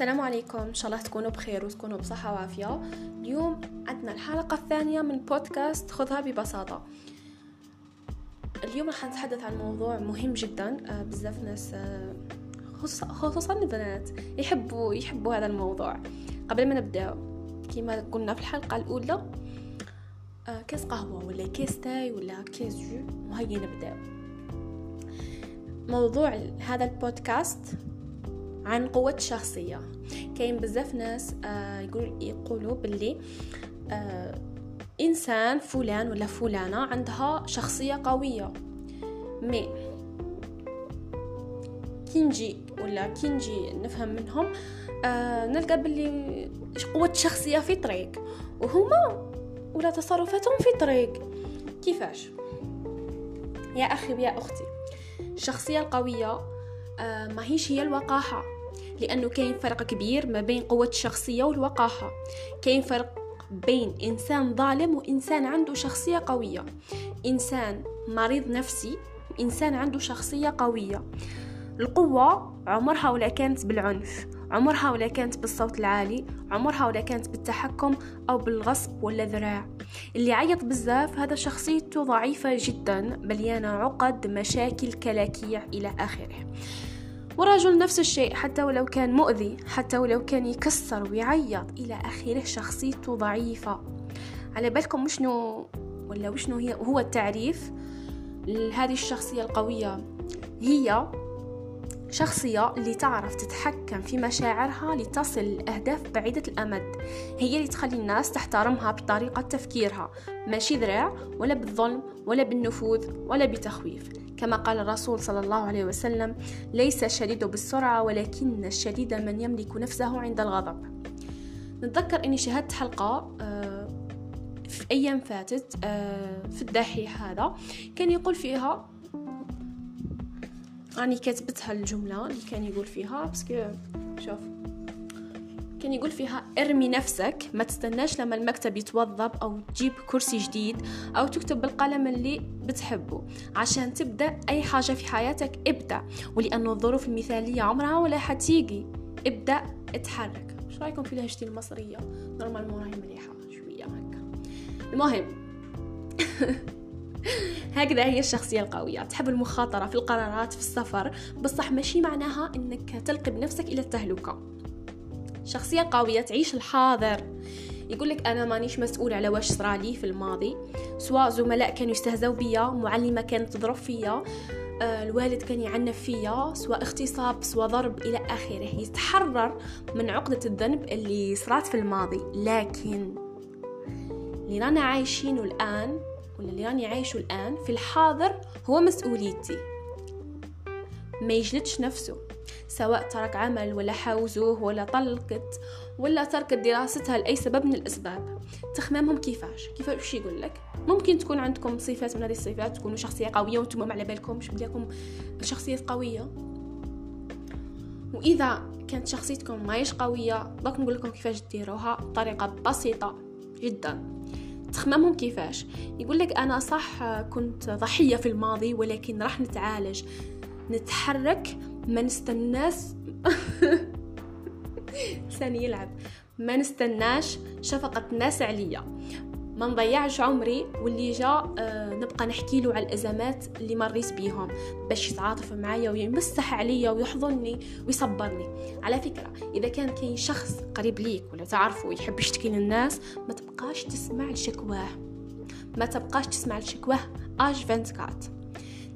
السلام عليكم. إن شاء الله تكونوا بخير وتكونوا بصحة وعافية. اليوم عندنا الحلقة الثانية من بودكاست خذها ببساطة. اليوم راح نتحدث عن موضوع مهم جدا آه، بزاف ناس آه، خصوصا البنات يحبوا يحبوا هذا الموضوع. قبل ما نبدأ كما قلنا في الحلقة الأولى آه، كاس قهوة ولا كاس تاي ولا كاس جو؟ وهيا نبدأ. موضوع هذا البودكاست عن قوة الشخصية كاين بزاف ناس آه يقول يقولوا باللي آه إنسان فلان ولا فلانة عندها شخصية قوية. مي كي نجي ولا كي نجي نفهم منهم آه نلقى باللي قوة الشخصية في طريق وهما ولا تصرفاتهم في طريق. كيفاش؟ يا أخي ويا أختي الشخصية القوية آه ما هيش هي الوقاحة. لأنه كاين فرق كبير ما بين قوة الشخصية والوقاحة. كاين فرق بين إنسان ظالم وإنسان عنده شخصية قوية. إنسان مريض نفسي وإنسان عنده شخصية قوية. القوة عمرها ولا كانت بالعنف عمرها ولا كانت بالصوت العالي عمرها ولا كانت بالتحكم أو بالغصب ولا ذراع اللي عيط بزاف هذا شخصيته ضعيفة جدا مليانة عقد مشاكل كلاكيع إلى آخره. ورجل نفس الشيء حتى ولو كان مؤذي حتى ولو كان يكسر ويعيط إلى آخره شخصيته ضعيفة. على بالكم وشنو ولا وشنو هي هو التعريف؟ لهذه الشخصية القوية هي شخصية اللي تعرف تتحكم في مشاعرها لتصل لأهداف بعيدة الأمد. هي اللي تخلي الناس تحترمها بطريقة تفكيرها ماشي ذراع ولا بالظلم ولا بالنفوذ ولا بتخويف. كما قال الرسول صلى الله عليه وسلم ليس الشديد بالسرعة ولكن الشديد من يملك نفسه عند الغضب. نتذكر أني شاهدت حلقة آه، في أيام فاتت آه، في الدحيح هذا. كان يقول فيها راني كاتبتها الجملة اللي كان يقول فيها باسكو شوف. كان يقول فيها ارمي نفسك ما تستناش لما المكتب يتوظب أو تجيب كرسي جديد أو تكتب بالقلم اللي بتحبه. عشان تبدأ أي حاجة في حياتك ابدأ. ولأنه الظروف المثالية عمرها ولا حتيجي. ابدأ اتحرك. إيش رأيكم في لهجتي المصرية؟ نورمال راهي مليحة شوية هكا. المهم هكذا هي الشخصية القوية. تحب المخاطرة في القرارات في السفر. بصح ماشي معناها إنك تلقي بنفسك إلى التهلكة. شخصية قوية تعيش الحاضر. يقول لك أنا مانيش مسؤول على واش صرالي في الماضي. سواء زملاء كانوا يستهزوا بيا معلمة كانت تضرب فيا آه، الوالد كان يعنف فيا سواء اغتصاب سواء ضرب إلى آخره. يتحرر من عقدة الذنب اللي صرات في الماضي. لكن اللي رانا عايشينه الآن ولا اللي راني عايشه الآن في الحاضر هو مسؤوليتي. ما يجلدش نفسه. سواء ترك عمل ولا حاوزوه ولا طلقت ولا تركت دراستها لأي سبب من الأسباب. تخمامهم كيفاش؟ كيفاش؟ يقول لك؟ ممكن تكون عندكم صفات من هذه الصفات تكونوا شخصية قوية وأنتم ما على بالكمش بليكم شخصية قوية. وإذا كانت شخصيتكم ماهيش قوية دوك نقول لكم كيفاش ديروها بطريقة بسيطة جدا. تخممهم كيفاش؟ يقول لك أنا صح كنت ضحية في الماضي ولكن راح نتعالج. نتحرك ما نستناش ثاني يلعب. ما نستناش شفقة الناس عليا. ما نضيعش عمري واللي جا آه نبقى نحكي له على الأزمات اللي مريت بيهم. باش يتعاطف معايا ويمسح عليا ويحضنني ويصبرني. على فكرة إذا كان كاين شخص قريب ليك ولا تعرفه ويحب يشتكي للناس ما تبقاش تسمع لشكواه ما تبقاش تسمع لشكواه اج 24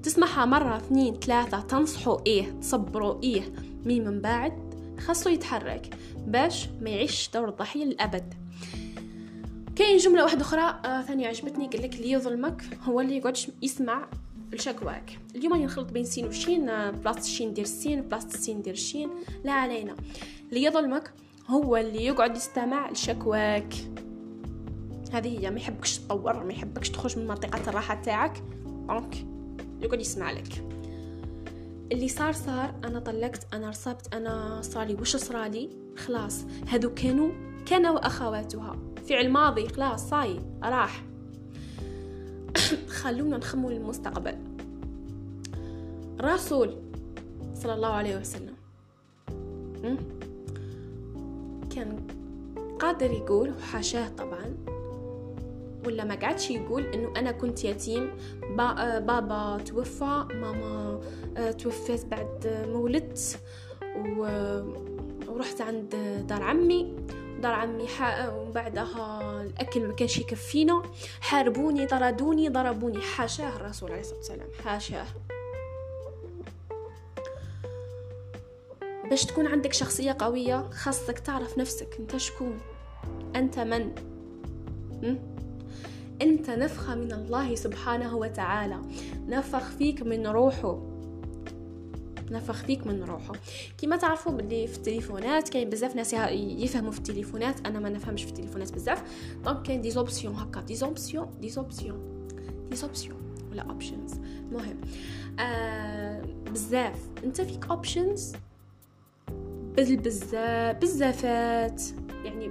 تسمعها مرة اثنين ثلاثة تنصحوا إيه؟ تصبروا إيه؟ مين من بعد؟ خاصو يتحرك. باش ما يعيش دور الضحية للأبد. كاين جملة واحدة أخرى آه ثانية عجبتني قال لك اللي يظلمك هو اللي يقعد يسمع لشكواك. اليوم راني نخلط بين سين وشين آه بلاصة الشين دير السين بلاصة السين دير الشين. لا علينا. اللي يظلمك هو اللي يقعد يستمع لشكواك. هذه هي ما يحبكش تطور ما يحبكش تخرج من منطقة الراحة تاعك. دونك يقعد يسمع لك. اللي صار صار أنا طلقت أنا رصبت أنا صالي وش صرالي خلاص هذو كانوا كان واخواتها فعل ماضي خلاص صاي راح. خلونا نخمو للمستقبل رسول صلى الله عليه وسلم كان قادر يقول وحاشاه طبعا. ولا ما قعدش يقول إنه أنا كنت يتيم. با بابا توفى ماما توفيت بعد ما ولدت. ورحت عند دار عمي. دار عمي وبعدها الأكل ما كانش يكفينا. حاربوني طردوني ضربوني. حاشاه الرسول عليه الصلاة والسلام. حاشاه. باش تكون عندك شخصية قوية خاصك تعرف نفسك. أنت شكون؟ أنت من؟ م? أنت نفخة من الله سبحانه وتعالى. نفخ فيك من روحه. نفخ فيك من روحه. كما تعرفوا باللي في التليفونات كاين بزاف ناس يفهموا في التليفونات. أنا ما نفهمش في التليفونات بزاف. donc كاين des options هكا. des options des options des options ولا options المهم آه بزاف. أنت فيك اوبشنز بزاف بزافات. يعني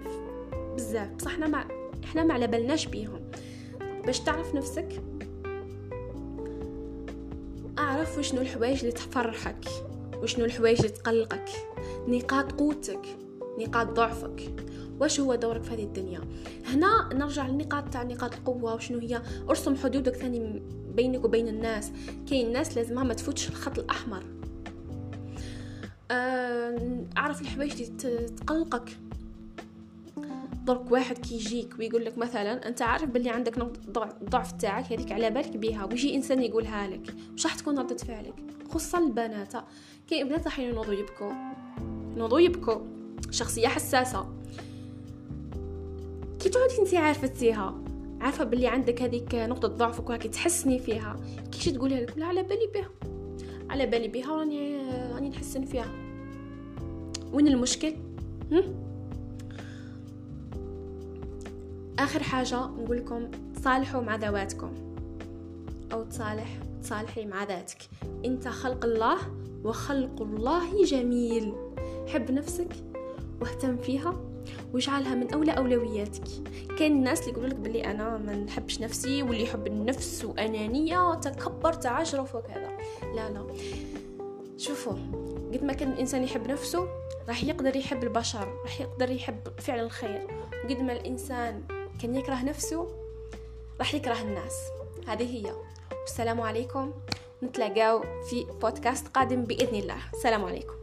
بزاف. بصح إحنا ما إحنا ما على بالناش بيهم. باش تعرف نفسك؟ أعرف وشنو الحوايج اللي تفرحك وشنو الحوايج اللي تقلقك نقاط قوتك نقاط ضعفك. واش هو دورك في هذه الدنيا؟ هنا نرجع للنقاط تاع نقاط القوة وشنو هي؟ ارسم حدودك ثاني بينك وبين الناس. كاين ناس لازمها ما تفوتش الخط الأحمر. آه، أعرف الحوايج اللي تقلقك. درك واحد كيجيك ويقول لك مثلا أنت عارف باللي عندك نقطه ضعف تاعك هذيك على بالك بها ويجي إنسان يقولها لك واش راح تكون ردة فعلك؟ خصوصا البنات. كاين بنات راح ينوضوا يبكوا. ينوضوا يبكوا. شخصية حساسة. كي تعودي انت عارفتيها عارفة باللي عندك هذيك نقطة ضعفك وهاكي تحسني فيها. كيش تقولها لك لا على بالي بها على بالي بها راني راني نحسن فيها. وين المشكل؟ هم؟ آخر حاجة نقول لكم تصالحوا مع ذواتكم. أو تصالح تصالحي مع ذاتك. أنت خلق الله وخلق الله جميل. حب نفسك واهتم فيها واجعلها من أولى أولوياتك. كاين الناس اللي يقولوا لك بلي أنا ما نحبش نفسي واللي يحب النفس وأنانية تكبر تعجرف وكذا لا لا. شوفوا قد ما كان الإنسان يحب نفسه راح يقدر يحب البشر راح يقدر يحب فعل الخير. قد ما الإنسان كان يكره نفسه راح يكره الناس. هذه هي. والسلام عليكم. نتلاقاو في بودكاست قادم بإذن الله. السلام عليكم.